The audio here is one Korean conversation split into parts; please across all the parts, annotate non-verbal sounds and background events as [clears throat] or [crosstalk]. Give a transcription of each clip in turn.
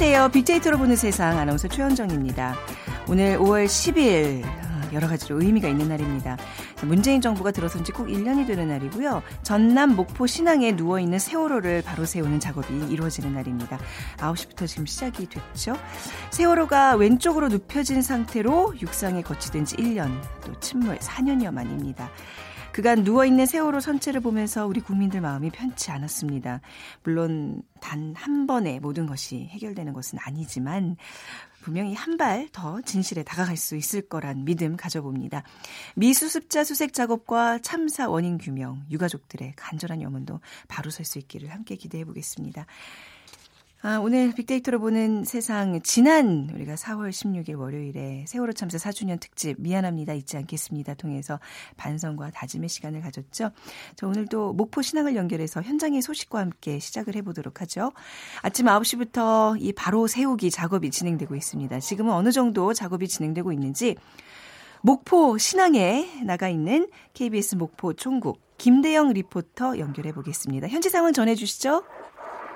안녕하세요. 빅데이터로 보는 세상 아나운서 최현정입니다. 오늘 5월 10일 여러 가지로 의미가 있는 날입니다. 문재인 정부가 들어선 지 꼭 1년이 되는 날이고요. 전남 목포 신항에 누워있는 세월호를 바로 세우는 작업이 이루어지는 날입니다. 9시부터 지금 시작이 됐죠. 세월호가 왼쪽으로 눕혀진 상태로 육상에 거치된 지 1년, 또 침몰 4년여 만입니다. 그간 누워있는 세월호 선체를 보면서 우리 국민들 마음이 편치 않았습니다. 물론 단 한 번에 모든 것이 해결되는 것은 아니지만 분명히 한 발 더 진실에 다가갈 수 있을 거란 믿음 가져봅니다. 미수습자 수색 작업과 참사 원인 규명, 유가족들의 간절한 염원도 바로 설 수 있기를 함께 기대해 보겠습니다. 아, 오늘 빅데이터로 보는 세상 지난 우리가 4월 16일 월요일에 세월호 참사 4주년 특집 미안합니다 잊지 않겠습니다 통해서 반성과 다짐의 시간을 가졌죠. 자, 오늘도 목포 신항을 연결해서 현장의 소식과 함께 시작을 해보도록 하죠. 아침 9시부터 이 바로 세우기 작업이 진행되고 있습니다. 지금은 어느 정도 작업이 진행되고 있는지 목포 신항에 나가 있는 KBS 목포 총국 김대영 리포터 연결해 보겠습니다. 현지 상황 전해 주시죠.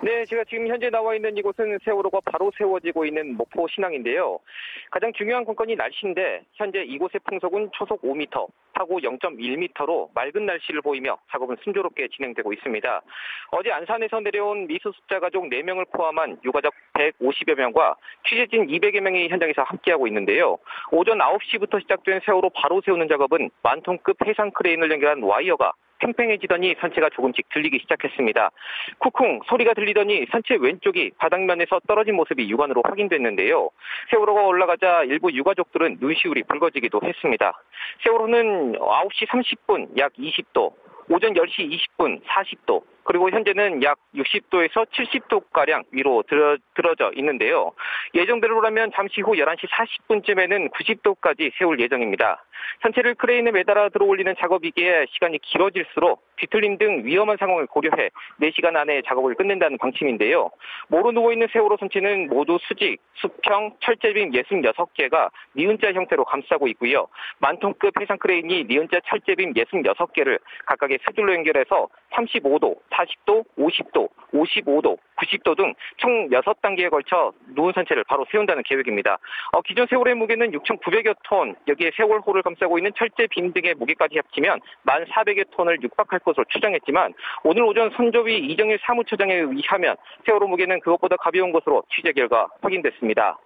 네, 제가 지금 현재 나와 있는 이곳은 세월호가 바로 세워지고 있는 목포 신항인데요. 가장 중요한 관건이 날씨인데 현재 이곳의 풍속은 초속 5m, 파고 0.1m로 맑은 날씨를 보이며 작업은 순조롭게 진행되고 있습니다. 어제 안산에서 내려온 미수습자 가족 4명을 포함한 유가족 150여 명과 취재진 200여 명이 현장에서 함께하고 있는데요. 오전 9시부터 시작된 세월호 바로 세우는 작업은 만톤급 해상 크레인을 연결한 와이어가 팽팽해지더니 선체가 조금씩 들리기 시작했습니다. 쿵쿵 소리가 들리더니 선체 왼쪽이 바닥면에서 떨어진 모습이 육안으로 확인됐는데요. 세월호가 올라가자 일부 유가족들은 눈시울이 붉어지기도 했습니다. 세월호는 9시 30분 약 20도, 오전 10시 20분 40도, 그리고 현재는 약 60도에서 70도가량 위로 들어, 들어져 있는데요. 예정대로라면 잠시 후 11시 40분쯤에는 90도까지 세울 예정입니다. 선체를 크레인에 매달아 들어 올리는 작업이기에 시간이 길어질수록 뒤틀림 등 위험한 상황을 고려해 4시간 안에 작업을 끝낸다는 방침인데요. 모로 누워있는 세월호 선체는 모두 수직, 수평, 철제빔 66개가 니은자 형태로 감싸고 있고요. 만톤급 해상 크레인이 니은자 철제빔 66개를 각각의 세 줄로 연결해서 35도, 40도, 50도, 55도, 90도 등 총 6단계에 걸쳐 누운 선체를 바로 세운다는 계획입니다. 어, 기존 세월의 무게는 6,900여 톤, 여기에 세월호를 감싸고 있는 철제 빔 등의 무게까지 합치면 1,400여 톤을 육박할 것으로 추정했지만 오늘 오전 선조위 이정일 사무처장에 의하면 세월호 무게는 그것보다 가벼운 것으로 취재 결과 확인됐습니다.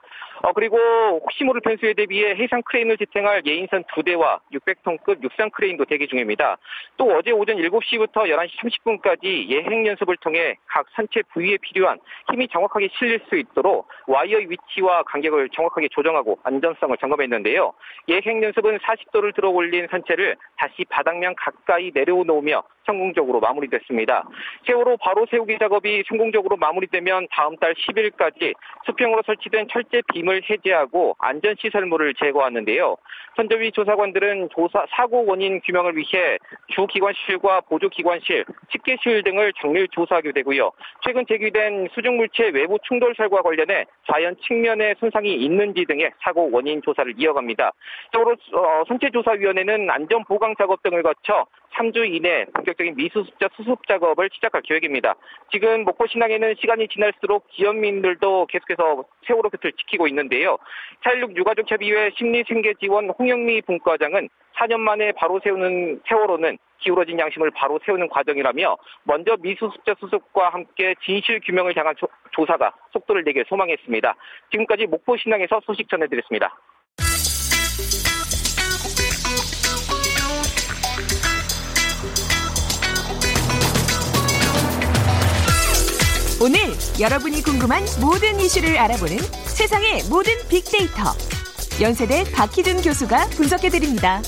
어, 그리고 혹시 모를 변수에 대비해 해상 크레인을 지탱할 예인선 두 대와 600톤급 육상 크레인도 대기 중입니다. 또 어제 오전 7시부터 11시 30분까지 예행 연습을 통해 각 선체 부위에 필요한 힘이 정확하게 실릴 수 있도록 와이어의 위치와 간격을 정확하게 조정하고 안전성을 점검했는데요. 예행 연습은 40도를 들어 올린 선체를 다시 바닥면 가까이 내려놓으며 성공적으로 마무리됐습니다. 세월호 바로 세우기 작업이 성공적으로 마무리되면 다음 달 10일까지 수평으로 설치된 철제 빔을 해제하고 안전 시설물을 제거하는데요. 선조위 조사관들은 조사, 사고 원인 규명을 위해 주기관실과 보조기관실, 집계실 등을 정밀 조사하게 되고요. 최근 제기된 수중물체 외부 충돌설과 관련해 자연 측면에 손상이 있는지 등의 사고 원인 조사를 이어갑니다. 세월호 어, 선체조사위원회는 안전 보강 작업 등을 거쳐 3주 이내 본격적인 미수습자 수습 작업을 시작할 계획입니다. 지금 목포 신항에는 시간이 지날수록 기업민들도 계속해서 세월호 곁을 지키고 있는데요. 4.16 유가족 협의회 심리생계지원 홍영미 분과장은 4년 만에 바로 세우는 세월호는 기울어진 양심을 바로 세우는 과정이라며 먼저 미수습자 수습과 함께 진실 규명을 향한 조, 조사가 속도를 내길 소망했습니다. 지금까지 목포 신항에서 소식 전해드렸습니다. 오늘 여러분이 궁금한 모든 이슈를 알아보는 세상의 모든 빅데이터. 연세대 박희준 교수가 분석해드립니다.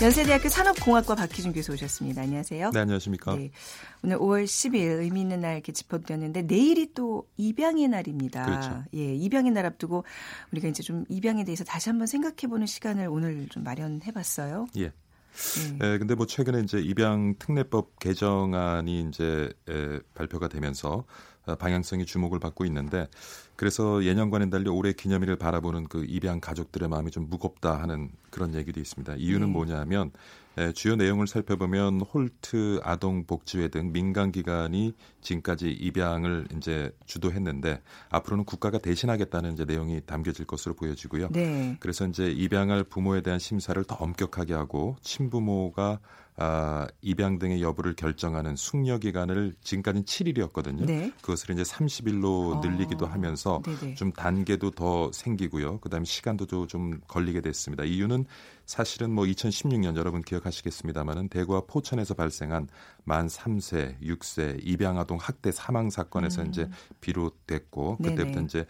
연세대학교 산업공학과 박희준 교수 오셨습니다. 안녕하세요. 네, 안녕하십니까. 네, 오늘 5월 10일 의미 있는 날 이렇게 짚어드렸는데 내일이 또 입양의 날입니다. 그렇죠. 예, 입양의 날 앞두고 우리가 이제 좀 입양에 대해서 다시 한번 생각해보는 시간을 오늘 좀 마련해봤어요. 예. 음. 에, 근데 뭐 최근에 이제 입양 특례법 개정안이 이제 에, 발표가 되면서 어, 방향성이 주목을 받고 있는데 그래서 예년과는 달리 올해 기념일을 바라보는 그 입양 가족들의 마음이 좀 무겁다 하는 그런 얘기도 있습니다. 이유는 네. 뭐냐면 에, 주요 내용을 살펴보면 홀트 아동복지회 등 민간 기관이 지금까지 입양을 이제 주도했는데 앞으로는 국가가 대신하겠다는 이제 내용이 담겨질 것으로 보여지고요. 네. 그래서 이제 입양할 부모에 대한 심사를 더 엄격하게 하고 친부모가 아, 입양 등의 여부를 결정하는 숙려 기간을 지금까지는 7일이었거든요. 네. 그것을 이제 30일로 어. 늘리기도 하면서 네네. 좀 단계도 더 생기고요. 그다음에 시간도 좀 걸리게 됐습니다. 이유는 사실은 뭐 2016년 여러분 기억하시겠습니다마는 대구와 포천에서 발생한 만 3세, 6세 입양 아동 학대 사망 사건에서 음. 이제 비롯됐고 그때부터 네네. 이제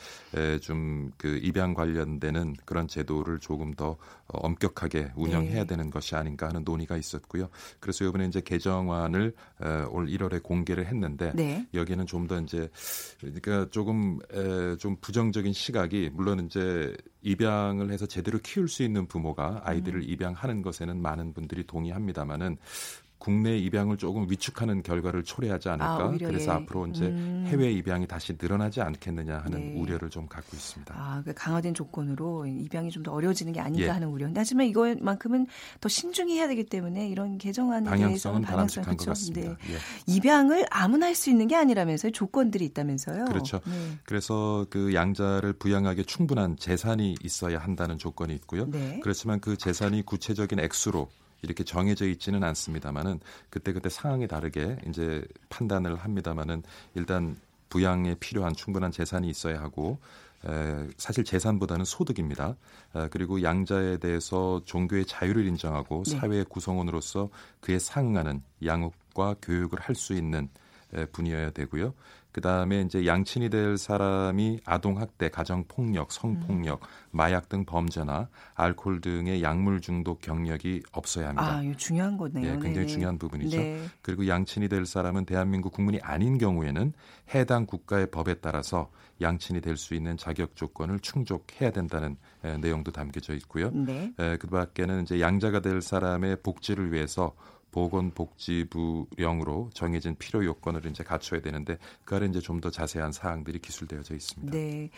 좀 그 입양 관련되는 그런 제도를 조금 더 엄격하게 운영해야 네. 되는 것이 아닌가 하는 논의가 있었고요. 그래서 이번에 이제 개정안을 올 1월에 공개를 했는데 네. 여기는 좀 더 이제 그러니까 조금 좀 부정적인 시각이 물론 이제 입양을 해서 제대로 키울 수 있는 부모가 아이들을 음. 입양하는 것에는 많은 분들이 동의합니다만은 국내 입양을 조금 위축하는 결과를 초래하지 않을까. 아, 그래서 예. 앞으로 이제 음. 해외 입양이 다시 늘어나지 않겠느냐 하는 네. 우려를 좀 갖고 있습니다. 아, 그 강화된 조건으로 입양이 좀 더 어려워지는 게 아닌가 예. 하는 우려. 하지만 이것만큼은 더 신중히 해야 되기 때문에 이런 개정안에 대해서는 방향성 바람직한 것 같습니다. 네. 예. 입양을 아무나 할 수 있는 게 아니라면서요. 조건들이 있다면서요. 그렇죠. 네. 그래서 그 양자를 부양하기 충분한 재산이 있어야 한다는 조건이 있고요. 네. 그렇지만 그 재산이 구체적인 액수로 이렇게 정해져 있지는 않습니다만은 그때그때 상황에 다르게 이제 판단을 합니다만은 일단 부양에 필요한 충분한 재산이 있어야 하고 에, 사실 재산보다는 소득입니다. 에, 그리고 양자에 대해서 종교의 자유를 인정하고 네. 사회의 구성원으로서 그에 상응하는 양육과 교육을 할 수 있는 에, 분이어야 되고요. 그 다음에 이제 양친이 될 사람이 아동 학대, 가정 폭력, 성폭력, 음. 마약 등 범죄나 알코올 등의 약물 중독 경력이 없어야 합니다. 아, 이거 중요한 거네요. 네, 굉장히 네네. 중요한 부분이죠. 네. 그리고 양친이 될 사람은 대한민국 국민이 아닌 경우에는 해당 국가의 법에 따라서 양친이 될 수 있는 자격 조건을 충족해야 된다는 에, 내용도 담겨져 있고요. 네. 에, 그 밖에는 이제 양자가 될 사람의 복지를 위해서 보건복지부령으로 정해진 필요 요건을 이제 갖춰야 되는데 그 아래 이제 좀 더 자세한 사항들이 기술되어져 있습니다. 네.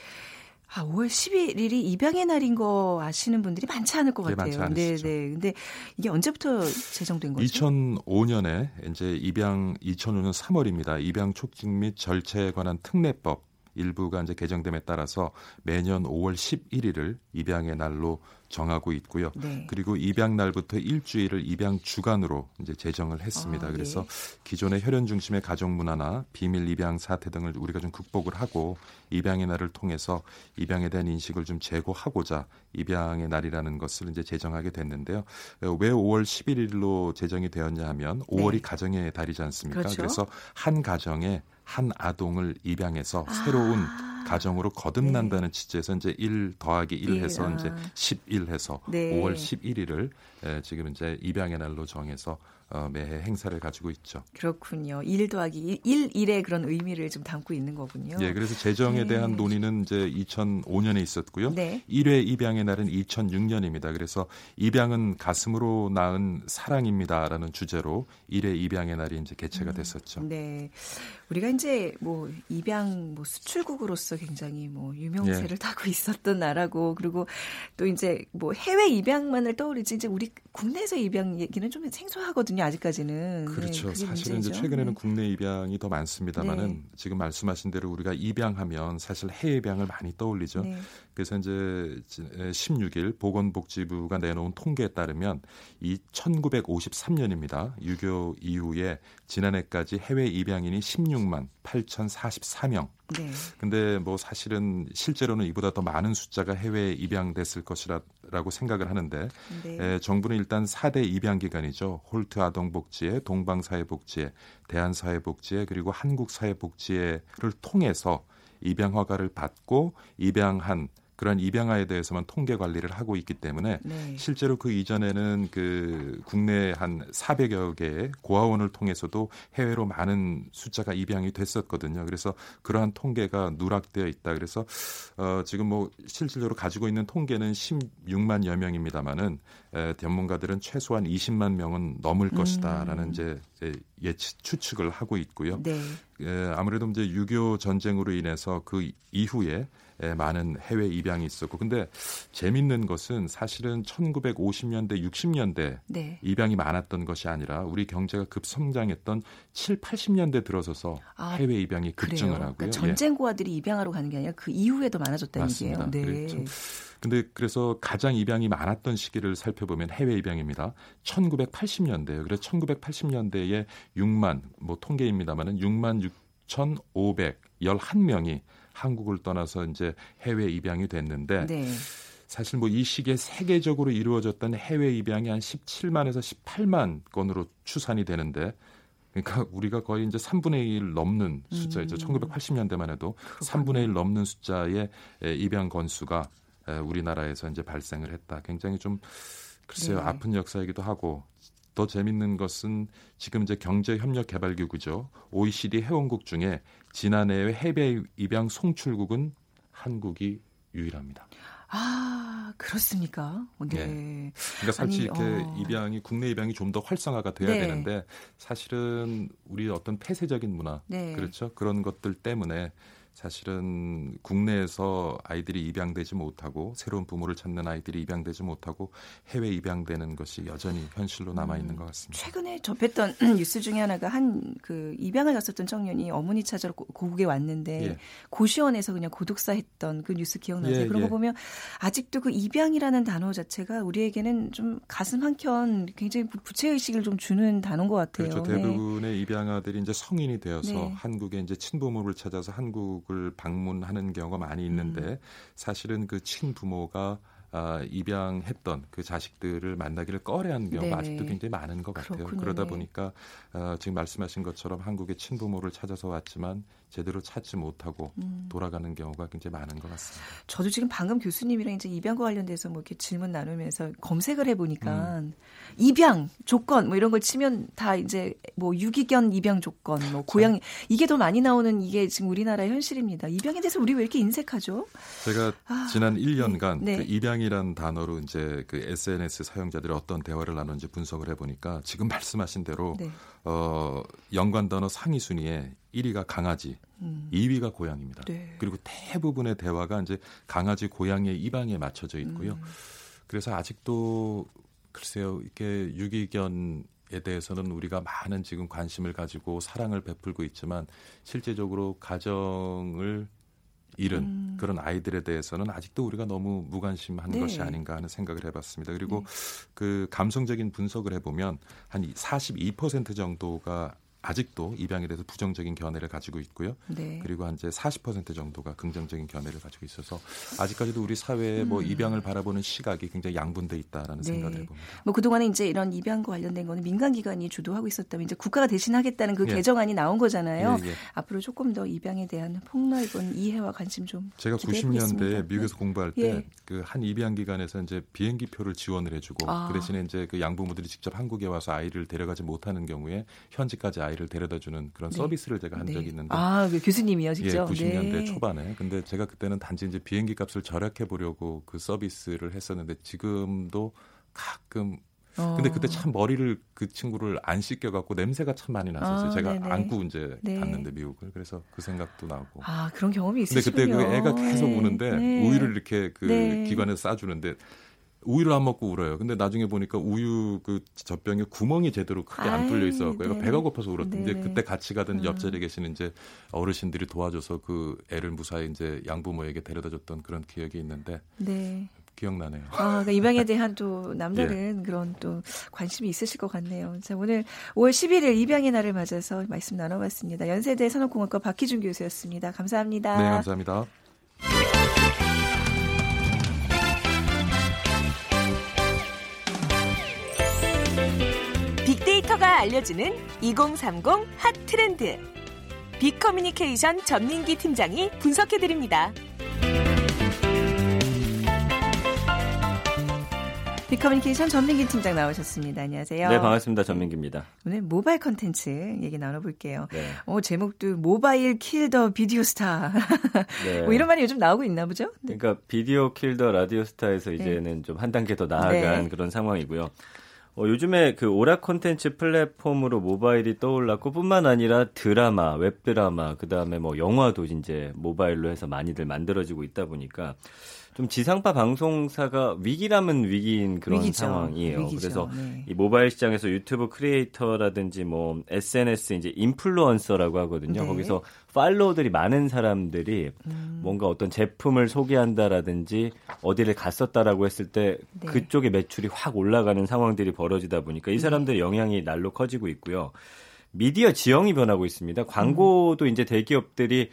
아, 5월 11일이 입양의 날인 거 아시는 분들이 많지 않을 것 같아요. 네, 네. 근데 이게 언제부터 제정된 거죠? 2005년에 이제 입양 2005년 3월입니다. 입양 촉진 및 절차에 관한 특례법 일부가 이제 개정됨에 따라서 매년 5월 11일을 입양의 날로 정하고 있고요. 네. 그리고 입양 날부터 일주일을 입양 주간으로 이제 제정을 했습니다. 아, 네. 그래서 기존의 혈연 중심의 가족 문화나 비밀 입양 사태 등을 우리가 좀 극복을 하고 입양의 날을 통해서 입양에 대한 인식을 좀 제고하고자 입양의 날이라는 것을 이제 제정하게 됐는데요. 왜 5월 11일로 제정이 되었냐 하면 5월이 네. 가정의 달이지 않습니까? 그렇죠? 그래서 한 가정에 한 아동을 입양해서 아. 새로운 가정으로 거듭난다는 네. 취지에서 이제 1 더하기 1 해서 아. 이제 11 해서 네. 5월 11일을 지금 이제 입양의 날로 정해서 어, 매해 행사를 가지고 있죠. 그렇군요. 1 더하기 1, 1의 그런 의미를 좀 담고 있는 거군요. 예, 그래서 재정에 네. 대한 논의는 이제 2005년에 있었고요. 네. 1회 입양의 날은 2006년입니다. 그래서 입양은 가슴으로 낳은 사랑입니다라는 주제로 1회 입양의 날이 이제 개최가 음, 됐었죠. 음, 네. 우리가 이제 뭐 입양 뭐 수출국으로서 굉장히 뭐 유명세를 예. 타고 있었던 나라고 그리고 또 이제 뭐 해외 입양만을 떠올리지 이제 우리 국내에서 입양 얘기는 좀 생소하거든요. 입양이 아직까지는 네, 그렇죠. 네, 사실은 문제죠. 이제 최근에는 네. 국내 입양이 더 많습니다만은 네. 지금 말씀하신 대로 우리가 입양하면 사실 해외 입양을 많이 떠올리죠. 네. 그래서 이제 16일 보건복지부가 내놓은 통계에 따르면 이 1953년입니다. 유교 이후에 지난해까지 해외 입양인이 16만 8,044명. 네. 근데 뭐 사실은 실제로는 이보다 더 많은 숫자가 해외에 입양됐을 것이라고 생각을 하는데 네. 에, 정부는 일단 4대 입양 기관이죠. 홀트 아동복지회, 동방사회복지회, 대한사회복지회 그리고 한국사회복지회를 통해서 입양 허가를 받고 입양한 그런 입양아에 대해서만 통계 관리를 하고 있기 때문에 네. 실제로 그 이전에는 그 국내 한 400여 개의 고아원을 통해서도 해외로 많은 숫자가 입양이 됐었거든요. 그래서 그러한 통계가 누락되어 있다. 그래서 어 지금 뭐 실질적으로 가지고 있는 통계는 16만여 명입니다만은 에, 전문가들은 최소한 20만 명은 넘을 음. 것이다라는 이제 예측 추측을 하고 있고요. 네. 예, 아무래도 이제 6.25 전쟁으로 인해서 그 이후에 예, 많은 해외 입양이 있었고 근데 재밌는 것은 사실은 1950년대 60년대 네. 입양이 많았던 것이 아니라 우리 경제가 급성장했던 7, 80년대 들어서서 아, 해외 입양이 급증을 그래요? 하고요. 그러니까 전쟁 고아들이 입양하러 가는 게 아니라 그 이후에 도 많아졌다는 맞습니다. 얘기예요. 네. 그렇죠. 근데 그래서 가장 입양이 많았던 시기를 살펴보면 해외 입양입니다. 1980년대예요. 그래서 1980년대에 6만 뭐 통계입니다만은 6만 6,511명이 한국을 떠나서 이제 해외 입양이 됐는데 네. 사실 뭐 이 시기에 세계적으로 이루어졌던 해외 입양이 한 17만에서 18만 건으로 추산이 되는데 그러니까 우리가 거의 이제 3분의 1 넘는 숫자이죠. 음. 1980년대만 해도 그렇군요. 3분의 1 넘는 숫자의 입양 건수가 우리나라에서 이제 발생을 했다. 굉장히 좀 글쎄요 네. 아픈 역사이기도 하고 더 재밌는 것은 지금 이제 경제협력개발기구죠. OECD 회원국 중에 지난해 해외 입양 송출국은 한국이 유일합니다. 아 그렇습니까? 네. 네. 그러니까 사실 이렇게 어... 입양이 국내 입양이 좀 더 활성화가 돼야 네. 되는데 사실은 우리 어떤 폐쇄적인 문화 네. 그렇죠 그런 것들 때문에 사실은 국내에서 아이들이 입양되지 못하고 새로운 부모를 찾는 아이들이 입양되지 못하고 해외 입양되는 것이 여전히 현실로 남아 있는 것 같습니다. 최근에 접했던 [clears throat] 뉴스 중에 하나가 한 그 입양을 갔었던 청년이 어머니 찾으러 고국에 왔는데 예. 고시원에서 그냥 고독사 했던 그 뉴스 기억나세요? 예, 그런 거 예. 보면 아직도 그 입양이라는 단어 자체가 우리에게는 좀 가슴 한켠 굉장히 부채 의식을 좀 주는 단어인 것 같아요. 그렇죠. 대부분의 네. 입양아들이 이제 성인이 되어서 네. 한국에 이제 친부모를 찾아서 한국 가족을 방문하는 경우가 많이 있는데 음. 사실은 그 친부모가 아, 입양했던 그 자식들을 만나기를 꺼려하는 경우가 네. 아직도 굉장히 많은 것 같아요. 그렇군요. 그러다 네. 보니까 어, 지금 말씀하신 것처럼 한국의 친부모를 찾아서 왔지만 제대로 찾지 못하고 음. 돌아가는 경우가 굉장히 많은 것 같습니다. 저도 지금 방금 교수님이랑 이제 입양과 관련돼서 뭐 이렇게 질문 나누면서 검색을 해보니까 음. 입양 조건 뭐 이런 걸 치면 다 이제 뭐 유기견 입양 조건, 뭐 고양 이게 더 많이 나오는 이게 지금 우리나라의 현실입니다. 입양에 대해서 우리 왜 이렇게 인색하죠? 제가 아, 지난 1년간 네. 그 입양이란 단어로 이제 그 SNS 사용자들이 어떤 대화를 나누는지 분석을 해보니까 지금 말씀하신 대로 네. 어, 연관 단어 상위 순위에 1위가 강아지, 음. 2위가 고양입니다. 네. 그리고 대부분의 대화가 이제 강아지, 고양이의 입양에 맞춰져 있고요. 음. 그래서 아직도 글쎄요, 이렇게 유기견에 대해서는 우리가 많은 지금 관심을 가지고 사랑을 베풀고 있지만 실제적으로 가정을 잃은 음. 그런 아이들에 대해서는 아직도 우리가 너무 무관심한 네. 것이 아닌가 하는 생각을 해봤습니다. 그리고 네. 그 감성적인 분석을 해보면 한 42% 정도가 아직도 입양에 대해서 부정적인 견해를 가지고 있고요. 네. 그리고 한 이제 40% 정도가 긍정적인 견해를 가지고 있어서 아직까지도 우리 사회에 뭐 음. 뭐 입양을 바라보는 시각이 굉장히 양분돼 있다라는 네. 생각을 해봅니다. 뭐 그동안에 이제 이런 입양과 관련된 거는 민간 기관이 주도하고 있었다면 이제 국가가 대신하겠다는 그 예. 개정안이 나온 거잖아요. 예, 예. 앞으로 조금 더 입양에 대한 폭넓은 이해와 관심 좀 제가 90년대에 미국에서 공부할 때 그한 예. 입양 기관에서 이제 비행기 표를 지원을 해주고 아. 그 대신에 이제 그 양부모들이 직접 한국에 와서 아이를 데려가지 못하는 경우에 현지까지 아이 를 데려다주는 그런 네. 서비스를 제가 한 네. 적이 있는데 아 그 교수님이요 직접 예, 90년대 네. 초반에 근데 제가 그때는 단지 이제 비행기 값을 절약해 보려고 그 서비스를 했었는데 지금도 가끔 어. 근데 그때 참 머리를 그 친구를 안 씻겨 갖고 냄새가 참 많이 났었어요. 아, 제가 네네. 안고 이제 네. 갔는데 미국을 그래서 그 생각도 나고. 아 그런 경험이 있으시군요. 근데 그때 그 애가 계속 네. 우는데 네. 우유를 이렇게 그 네. 기관에서 싸주는데 우유를 안 먹고 울어요. 근데 나중에 보니까 우유 그 젖병에 구멍이 제대로 크게 안 뚫려 있어갖고 애가 배가 고파서 울었는데 네. 그때 같이 가던 음. 옆자리에 계시는 이제 어르신들이 도와줘서 그 애를 무사히 이제 양부모에게 데려다줬던 그런 기억이 있는데 네. 기억나네요. 아, 그러니까 입양에 대한 또 [laughs] 남다른 예. 그런 또 관심이 있으실 것 같네요. 자, 오늘 5월 11일 입양의 날을 맞아서 말씀 나눠봤습니다. 연세대 산업공학과 박희준 교수였습니다. 감사합니다. 네, 감사합니다. 알려주는 2030 핫 트렌드. 빅커뮤니케이션 전민기 팀장이 분석해드립니다. 빅커뮤니케이션 전민기 팀장 나오셨습니다. 안녕하세요. 네, 반갑습니다. 전민기입니다. 오늘 모바일 컨텐츠 얘기 나눠볼게요. 네. 어, 제목도 Mobile Killed the Video Star. [laughs] 네. 뭐 이런 말이 요즘 나오고 있나 보죠? 네. 그러니까 Video Killed the Radio Star에서 이제는 네. 좀 한 단계 더 나아간 네. 그런 상황이고요. 어, 요즘에 그 오락 콘텐츠 플랫폼으로 모바일이 떠올랐고 뿐만 아니라 드라마, 웹드라마, 그 다음에 뭐 영화도 이제 모바일로 해서 많이들 만들어지고 있다 보니까 좀 지상파 방송사가 위기라면 위기인 그런 위기죠. 상황이에요. 위기죠. 그래서 네. 이 모바일 시장에서 유튜브 크리에이터라든지 뭐 SNS 이제 인플루언서라고 하거든요. 네. 거기서 팔로워들이 많은 사람들이 음. 뭔가 어떤 제품을 소개한다라든지 어디를 갔었다라고 했을 때 네. 그쪽에 매출이 확 올라가는 상황들이 벌어지다 보니까 이 네. 사람들 의 영향이 날로 커지고 있고요. 미디어 지형이 변하고 있습니다. 광고도 음. 이제 대기업들이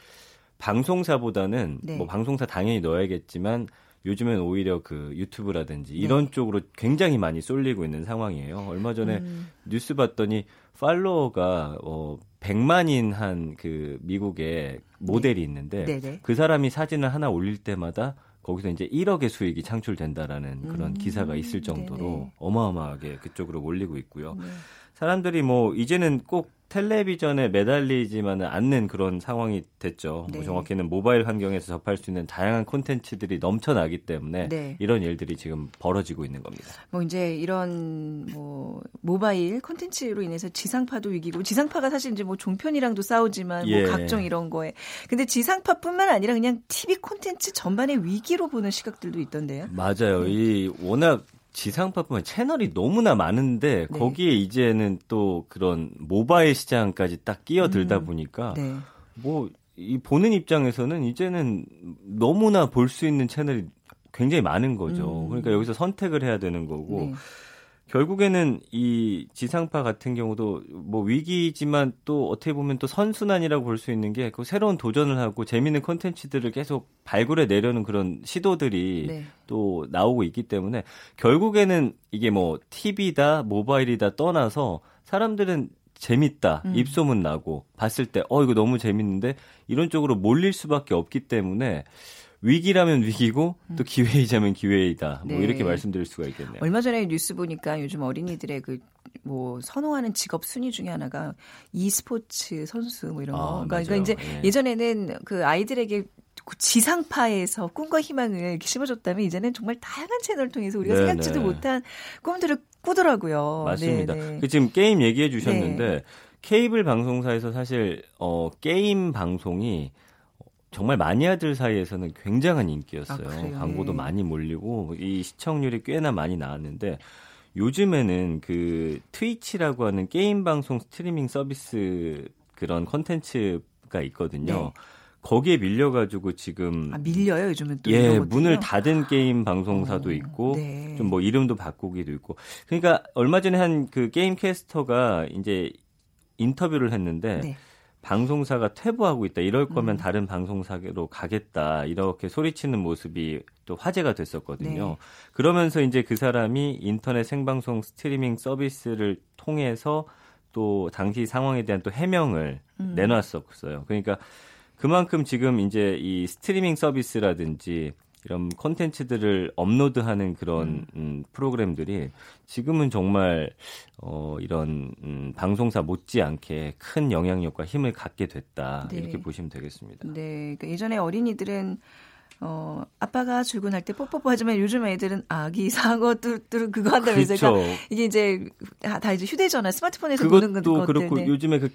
방송사보다는 네. 뭐 방송사 당연히 넣어야겠지만 요즘엔 오히려 그 유튜브라든지 네. 이런 쪽으로 굉장히 많이 쏠리고 있는 상황이에요. 얼마 전에 음. 뉴스 봤더니 팔로워가 어 100만인 한 그 미국의 모델이 있는데 네. 네. 그 사람이 사진을 하나 올릴 때마다 거기서 이제 1억의 수익이 창출된다라는 그런 음. 기사가 있을 정도로 네네. 어마어마하게 그쪽으로 몰리고 있고요. 네. 사람들이 뭐 이제는 꼭 텔레비전에 매달리지만은 않는 그런 상황이 됐죠. 뭐 네. 뭐 정확히는 모바일 환경에서 접할 수 있는 다양한 콘텐츠들이 넘쳐나기 때문에 네. 이런 일들이 지금 벌어지고 있는 겁니다. 뭐 이제 이런 뭐 모바일 콘텐츠로 인해서 지상파도 위기고 지상파가 사실 이제 뭐 종편이랑도 싸우지만 뭐 예. 뭐 각종 이런 거에 근데 지상파뿐만 아니라 그냥 TV 콘텐츠 전반의 위기로 보는 시각들도 있던데요. 맞아요. 네. 이 워낙 지상파뿐만 채널이 너무나 많은데 네. 거기에 이제는 또 그런 모바일 시장까지 딱 끼어들다 음, 보니까 네. 뭐이 보는 입장에서는 이제는 너무나 볼 수 있는 채널이 굉장히 많은 거죠. 음. 그러니까 여기서 선택을 해야 되는 거고 네. 결국에는 이 지상파 같은 경우도 뭐 위기지만 또 어떻게 보면 또 선순환이라고 볼 수 있는 게 그 새로운 도전을 하고 재미있는 콘텐츠들을 계속 발굴해 내려는 그런 시도들이 네. 또 나오고 있기 때문에 결국에는 이게 뭐 TV다 모바일이다 떠나서 사람들은 재밌다 음. 입소문 나고 봤을 때 어 이거 너무 재밌는데 이런 쪽으로 몰릴 수밖에 없기 때문에 위기라면 위기고 또 음. 기회이자면 기회이다. 뭐 네. 이렇게 말씀드릴 수가 있겠네요. 얼마 전에 뉴스 보니까 요즘 어린이들의 그 뭐 선호하는 직업 순위 중에 하나가 e스포츠 선수 뭐 이런 거. 아, 그러니까, 그러니까 이제 네. 예전에는 그 아이들에게 지상파에서 꿈과 희망을 심어줬다면 이제는 정말 다양한 채널을 통해서 우리가 네네. 생각지도 네. 못한 꿈들을 꾸더라고요. 맞습니다. 네, 그 지금 게임 얘기해 주셨는데 네. 케이블 방송사에서 사실 어 게임 방송이 정말 마니아들 사이에서는 굉장한 인기였어요. 아, 광고도 네. 많이 몰리고 이 시청률이 꽤나 많이 나왔는데 요즘에는 그 트위치라고 하는 게임 방송 스트리밍 서비스 그런 컨텐츠가 있거든요. 네. 거기에 밀려가지고 지금 아, 밀려요 요즘은 또 예 문을 닫은 게임 방송사도 오, 있고 네. 좀 뭐 이름도 바꾸기도 있고 그러니까 얼마 전에 한 그 게임 캐스터가 이제 인터뷰를 했는데 네. 방송사가 퇴보하고 있다. 이럴 거면 음. 다른 방송사로 가겠다. 이렇게 소리치는 모습이 또 화제가 됐었거든요. 네. 그러면서 이제 그 사람이 인터넷 생방송 스트리밍 서비스를 통해서 또 당시 상황에 대한 또 해명을 음. 내놨었어요. 그러니까 그만큼 지금 이제 이 스트리밍 서비스라든지 이런 콘텐츠들을 업로드하는 그런 음. 음, 프로그램들이 지금은 정말 어, 이런 음, 방송사 못지않게 큰 영향력과 힘을 갖게 됐다 네. 이렇게 보시면 되겠습니다. 네, 그러니까 예전에 어린이들은 어, 아빠가 출근할 때 뽀뽀뽀 하지만 요즘 애들은 아기 상어 뚜뚜 그거 한다면서 그렇죠. 그러니까 이게 이제 다 이제 휴대전화 스마트폰에서 보는 것도 그렇고 네. 요즘에 그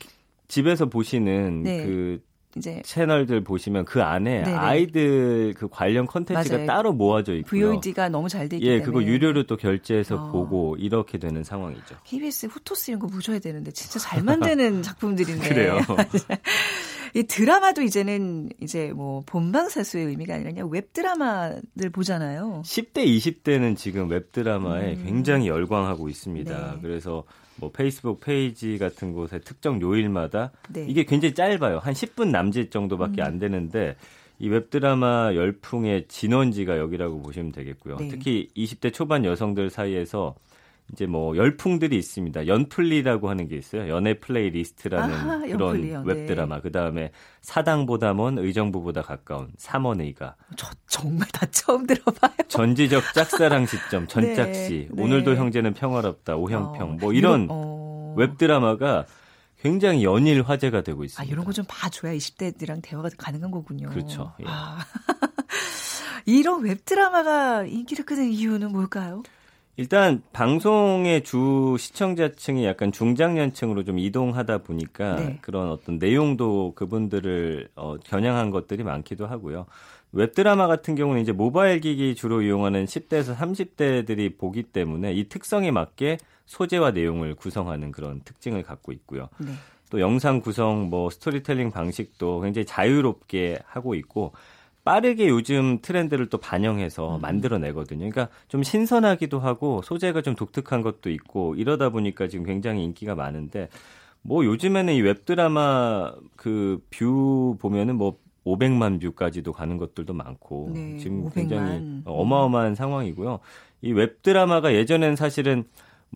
집에서 보시는 네. 그 이제 채널들 보시면 그 안에 네네. 아이들 그 관련 컨텐츠가 맞아요. 따로 모아져 있고요. VOD가 너무 잘돼 있기 예, 때문에. 그거 유료로 또 결제해서 어. 보고 이렇게 되는 상황이죠. KBS 후토스 이런 거 보셔야 되는데 진짜 잘 만드는 [laughs] 작품들인데. 그래요. [laughs] 이 드라마도 이제는 이제 뭐 본방사수의 의미가 아니라 그냥 웹드라마를 보잖아요. 10대, 20대는 지금 웹드라마에 음. 굉장히 열광하고 있습니다. 네. 그래서 뭐 페이스북 페이지 같은 곳에 특정 요일마다 네. 이게 굉장히 짧아요. 한 10분 남짓 정도밖에 음. 안 되는데 이 웹드라마 열풍의 진원지가 여기라고 보시면 되겠고요. 네. 특히 20대 초반 여성들 사이에서 이제 뭐 열풍들이 있습니다. 연플리라고 하는 게 있어요. 연애 플레이리스트라는 아하, 그런 연플리요. 네. 웹드라마. 네. 그다음에 사당보다 먼 의정부보다 가까운 사먼의가. 저 정말 다 처음 들어봐요. 전지적 [laughs] 짝사랑 시점 전짝시. 네. 오늘도 네. 형제는 평화롭다. 오형평. 어, 뭐 이런 어... 웹드라마가 굉장히 연일 화제가 되고 있습니다. 아, 이런 거 좀 봐줘야 20대들이랑 대화가 가능한 거군요. 그렇죠. 예. 아. [laughs] 이런 웹드라마가 인기를 끄는 이유는 뭘까요? 일단 방송의 주 시청자층이 약간 중장년층으로 좀 이동하다 보니까 네. 그런 어떤 내용도 그분들을 어, 겨냥한 것들이 많기도 하고요. 웹드라마 같은 경우는 이제 모바일 기기 주로 이용하는 10대에서 30대들이 보기 때문에 이 특성에 맞게 소재와 내용을 구성하는 그런 특징을 갖고 있고요. 네. 또 영상 구성, 뭐 스토리텔링 방식도 굉장히 자유롭게 하고 있고 빠르게 요즘 트렌드를 또 반영해서 음. 만들어내거든요. 그러니까 좀 신선하기도 하고 소재가 좀 독특한 것도 있고 이러다 보니까 지금 굉장히 인기가 많은데 뭐 요즘에는 이 웹드라마 그 view 보면은 뭐 500만 뷰까지도 가는 것들도 많고 네, 지금 500만. 굉장히 어마어마한 상황이고요. 이 웹드라마가 예전엔 사실은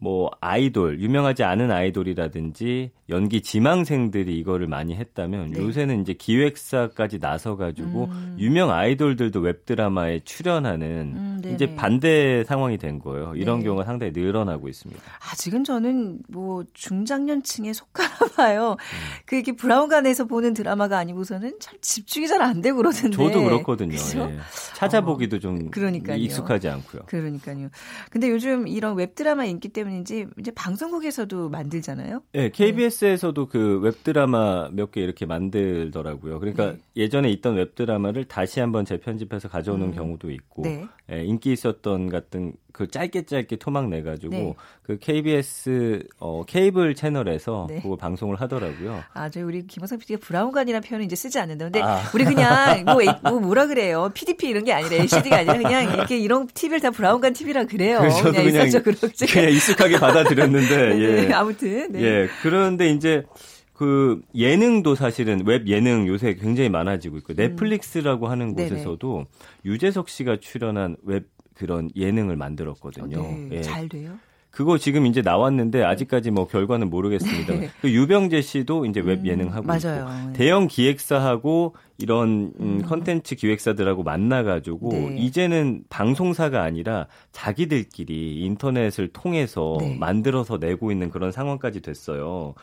뭐 아이돌 유명하지 않은 아이돌이라든지 연기 지망생들이 이거를 많이 했다면 네. 요새는 이제 기획사까지 나서 가지고 음. 유명 아이돌들도 웹드라마에 출연하는 음, 이제 반대 상황이 된 거예요. 이런 네. 경우가 상당히 늘어나고 있습니다. 아직은 저는 뭐 중장년층에 속하나 봐요. 음. 그 이렇게 브라운관에서 보는 드라마가 아니고서는 참 집중이 잘 안 되고 그러던데. 저도 그렇거든요. 예. 찾아보기도 어, 좀 그러니까요. 익숙하지 않고요. 그러니까요. 근데 요즘 이런 웹드라마 인기 때문에 때문인지 이제 방송국에서도 만들잖아요. 네, KBS에서도 그 웹드라마 몇 개 이렇게 만들더라고요. 그러니까 네. 예전에 있던 웹드라마를 다시 한번 재편집해서 가져오는 음. 경우도 있고 네. 네, 인기 있었던 같은 그 짧게 짧게 토막 내 가지고 네. 그 KBS 어 케이블 채널에서 네. 그거 방송을 하더라고요. 아, 저희 우리 김호상 PD가 브라운관이라는 표현을 이제 쓰지 않는다. 근데 아. 우리 그냥 [laughs] 뭐, 뭐 뭐라 그래요? PDP 이런 게 아니라 LCD가 아니라 그냥 이렇게 이런 TV를 다 브라운관 TV라 그래요. 그냥, 그냥 일상적으로 그냥 [laughs] 익숙하게 받아들였는데 [laughs] 네, 예. 아무튼 네. 예. 그런데 이제 그 예능도 사실은 웹 예능 요새 굉장히 많아지고 있고 음. 넷플릭스라고 하는 곳에서도 유재석 씨가 출연한 웹 그런 예능을 만들었거든요. 어, 네. 예. 잘 돼요? 그거 지금 이제 나왔는데 아직까지 뭐 결과는 모르겠습니다. 네. 그 유병재 씨도 이제 웹 음, 예능 하고 맞아요. 있고 네. 대형 기획사하고 이런 음, 음, 컨텐츠 기획사들하고 만나가지고 네. 이제는 방송사가 아니라 자기들끼리 인터넷을 통해서 네. 만들어서 내고 있는 그런 상황까지 됐어요.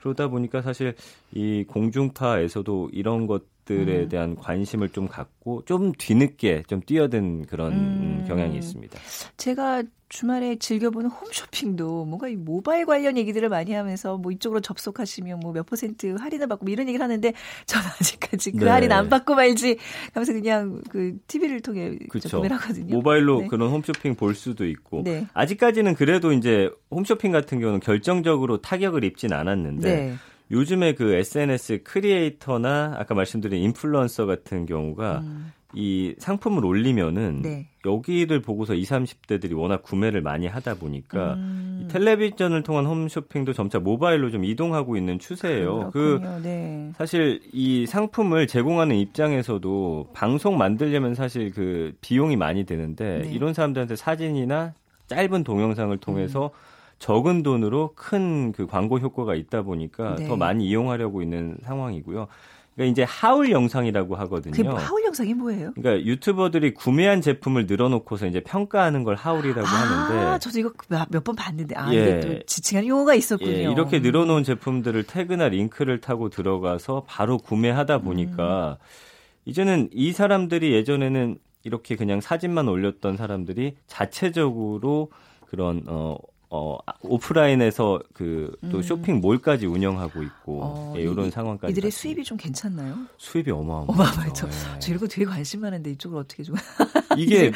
그러다 보니까 사실 이 공중파에서도 이런 것 들에 음. 대한 관심을 좀 갖고 좀 뒤늦게 좀 뛰어든 그런 음. 경향이 있습니다. 제가 주말에 즐겨보는 홈쇼핑도 뭔가 이 모바일 관련 얘기들을 많이 하면서 뭐 이쪽으로 접속하시면 뭐 몇 퍼센트 할인을 받고 뭐 이런 얘기를 하는데 저는 아직까지 그 네. 할인 안 받고 말지 하면서 그냥 그 TV를 통해 구매를 하거든요. 모바일로 네. 그런 홈쇼핑 볼 수도 있고 네. 아직까지는 그래도 이제 홈쇼핑 같은 경우는 결정적으로 타격을 입진 않았는데 네. 요즘에 그 SNS 크리에이터나 아까 말씀드린 인플루언서 같은 경우가 음. 이 상품을 올리면은 네. 여기를 보고서 20, 30대들이 워낙 구매를 많이 하다 보니까 음. 텔레비전을 통한 홈쇼핑도 점차 모바일로 좀 이동하고 있는 추세예요. 그 그렇군요. 그 네. 사실 이 상품을 제공하는 입장에서도 방송 만들려면 사실 그 비용이 많이 드는데 네. 이런 사람들한테 사진이나 짧은 동영상을 통해서 음. 적은 돈으로 큰 그 광고 효과가 있다 보니까 네. 더 많이 이용하려고 있는 상황이고요. 그러니까 이제 하울 영상이라고 하거든요. 그 하울 영상이 뭐예요? 그러니까 유튜버들이 구매한 제품을 늘어놓고서 이제 평가하는 걸 하울이라고 아, 하는데. 저도 이거 몇 번 봤는데 아 예. 이게 또 지칭한 용어가 있었군요. 예, 이렇게 늘어놓은 제품들을 태그나 링크를 타고 들어가서 바로 구매하다 보니까 음. 이제는 이 사람들이 예전에는 이렇게 그냥 사진만 올렸던 사람들이 자체적으로 그런 어 어, 오프라인에서 그또 음. 쇼핑몰까지 운영하고 있고 어, 예, 이런 상황까지 이들의 수입이 좀 괜찮나요? 수입이 어마어마하죠. 어마어마하죠. 예. 저 이런 거 되게 관심 많은데 이쪽을 어떻게 좀 [laughs] 이게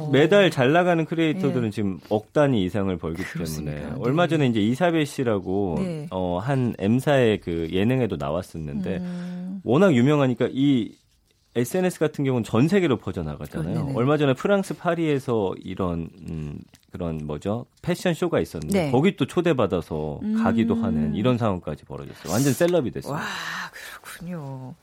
어. 매달 잘 나가는 크리에이터들은 예. 지금 억 단위 이상을 벌기 그렇습니까? 때문에 네. 얼마 전에 이제 이사벨 씨라고 네. 어, 한 M사의 그 예능에도 나왔었는데 음. 워낙 유명하니까 이 SNS 같은 경우는 전 세계로 퍼져나가잖아요. 네 얼마 전에 프랑스 파리에서 이런 음, 그런 뭐죠 패션 쇼가 있었는데 네. 거기 또 초대받아서 음. 가기도 하는 이런 상황까지 벌어졌어요. 완전 셀럽이 됐어요. 와 그렇군요.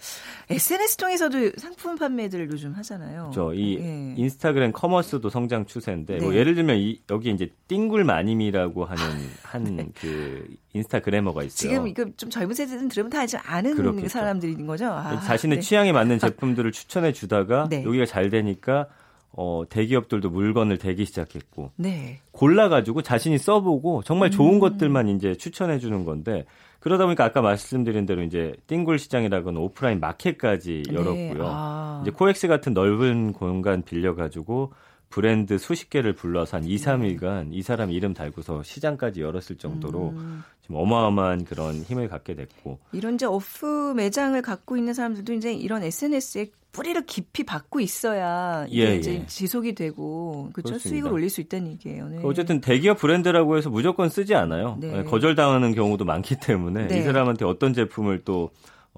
SNS 통해서도 상품 판매들을 요즘 하잖아요. 그렇죠. 이 네. 인스타그램 커머스도 성장 추세인데 뭐 네. 뭐 예를 들면 이, 여기 이제 띵굴 마님이라고 하는 한그 네. 인스타그래머가 있어요. 지금 이거 좀 젊은 세대들은 들으면 다 아는 그렇겠죠. 사람들인 거죠. 아, 자신의 네. 취향에 맞는 제품들을 추천해 주다가 [laughs] 네. 여기가 잘 되니까 어, 대기업들도 물건을 대기 시작했고 네. 골라가지고 자신이 써보고 정말 좋은 음. 것들만 이제 추천해 주는 건데 그러다 보니까 아까 말씀드린 대로 이제 띵굴 시장이라고는 오프라인 마켓까지 네. 열었고요. 네. 아. 이제 코엑스 같은 넓은 공간 빌려가지고 브랜드 수십 개를 불러서 한 2, 3일간 이 사람 이름 달고서 시장까지 열었을 정도로 음. 지금 어마어마한 그런 힘을 갖게 됐고 이런 이제 오프 매장을 갖고 있는 사람들도 이제 이런 SNS에 뿌리를 깊이 받고 있어야 이게 예, 이제 예. 지속이 되고 그렇죠 수익을 올릴 수 있다는 얘기예요. 네. 어쨌든 대기업 브랜드라고 해서 무조건 쓰지 않아요. 네. 거절당하는 경우도 많기 때문에 네. 이 사람한테 어떤 제품을 또 어,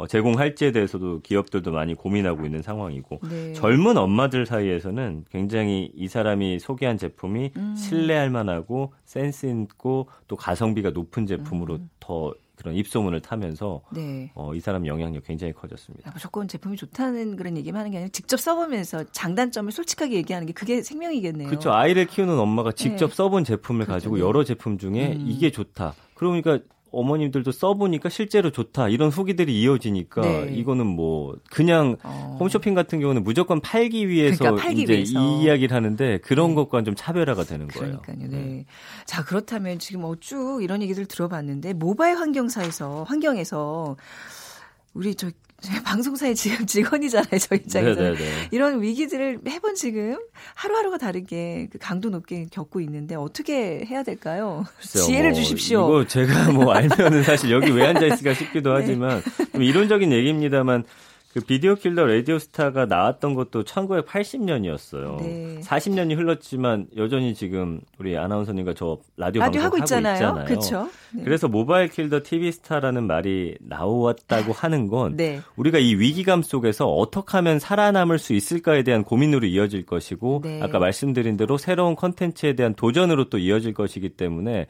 제공할지에 대해서도 기업들도 많이 고민하고 있는 상황이고 네. 젊은 엄마들 사이에서는 굉장히 이 사람이 소개한 제품이 음. 신뢰할 만하고 센스 있고 또 가성비가 높은 제품으로 음. 더 그런 입소문을 타면서 네. 어, 이 사람 영향력 굉장히 커졌습니다. 무조건 제품이 좋다는 그런 얘기만 하는 게 아니라 직접 써보면서 장단점을 솔직하게 얘기하는 게 그게 생명이겠네요. 그렇죠. 아이를 키우는 엄마가 직접 네. 써본 제품을 그렇죠. 가지고 여러 제품 중에 음. 이게 좋다. 그러니까 어머님들도 써보니까 실제로 좋다 이런 후기들이 이어지니까 네. 이거는 뭐 그냥 어. 홈쇼핑 같은 경우는 무조건 팔기 위해서 그러니까 팔기 이제 위해서. 이 이야기를 하는데 그런 네. 것과는 좀 차별화가 되는 거예요. 그러니까요. 네. 네. 자 그렇다면 지금 쭉 이런 얘기들 들어봤는데 모바일 환경사에서 환경에서 우리 저 방송사의 지금 [laughs] 직원이잖아요, 저 입장에서. 네네네. 이런 위기들을 매번 지금 하루하루가 다르게 그 강도 높게 겪고 있는데 어떻게 해야 될까요? 글쎄요, 지혜를 뭐 주십시오. 이거 제가 뭐 [laughs] 알면은 사실 여기 왜 앉아 있을까 싶기도 네. 하지만 좀 이론적인 얘기입니다만 그 Video Killed the Radio Star가 나왔던 것도 1980년이었어요. 네. 40년이 흘렀지만 여전히 지금 우리 아나운서님과 저 라디오, 라디오 하고 있잖아요. 있잖아요. 그렇죠. 네. 그래서 모바일 킬더 TV 스타라는 말이 나왔다고 하는 건 네. 우리가 이 위기감 속에서 어떻게 하면 살아남을 수 있을까에 대한 고민으로 이어질 것이고 네. 아까 말씀드린 대로 새로운 컨텐츠에 대한 도전으로 또 이어질 것이기 때문에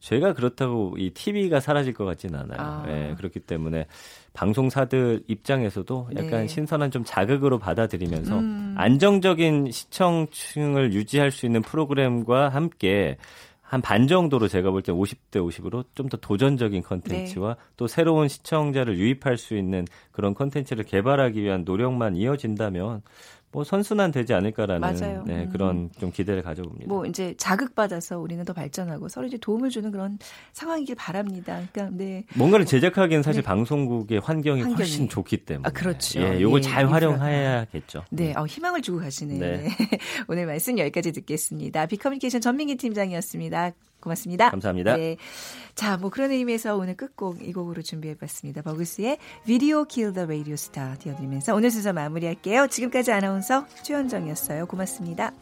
제가 그렇다고 이 TV가 사라질 것 같지는 않아요. 아. 네, 그렇기 때문에 방송사들 입장에서도 약간 네. 신선한 좀 자극으로 받아들이면서 음. 안정적인 시청층을 유지할 수 있는 프로그램과 함께 한반 정도로 제가 볼 때 50대 50으로 좀 더 도전적인 컨텐츠와 네. 또 새로운 시청자를 유입할 수 있는 그런 컨텐츠를 개발하기 위한 노력만 이어진다면 뭐 선순환 되지 않을까라는. 네, 음. 그런 좀 기대를 가져봅니다. 뭐 이제 자극받아서 우리는 더 발전하고 서로 이제 도움을 주는 그런 상황이길 바랍니다. 그러니까 네. 뭔가를 제작하기엔 사실 네. 방송국의 환경이, 환경이, 훨씬 좋기 때문에. 아, 그렇죠. 예, 요걸 네, 잘 활용해야겠죠. 네, 어, 희망을 주고 가시네요. 네. 네. [laughs] 오늘 말씀 여기까지 듣겠습니다. 비커뮤니케이션 전민기 팀장이었습니다. 고맙습니다. 감사합니다. 네. 자, 뭐 그런 의미에서 오늘 끝곡 이 곡으로 준비해봤습니다. 버그스의 비디오 킬더 레이디오 스타 띄워드리면서 오늘 순서 마무리할게요. 지금까지 아나운서 최현정이었어요. 고맙습니다.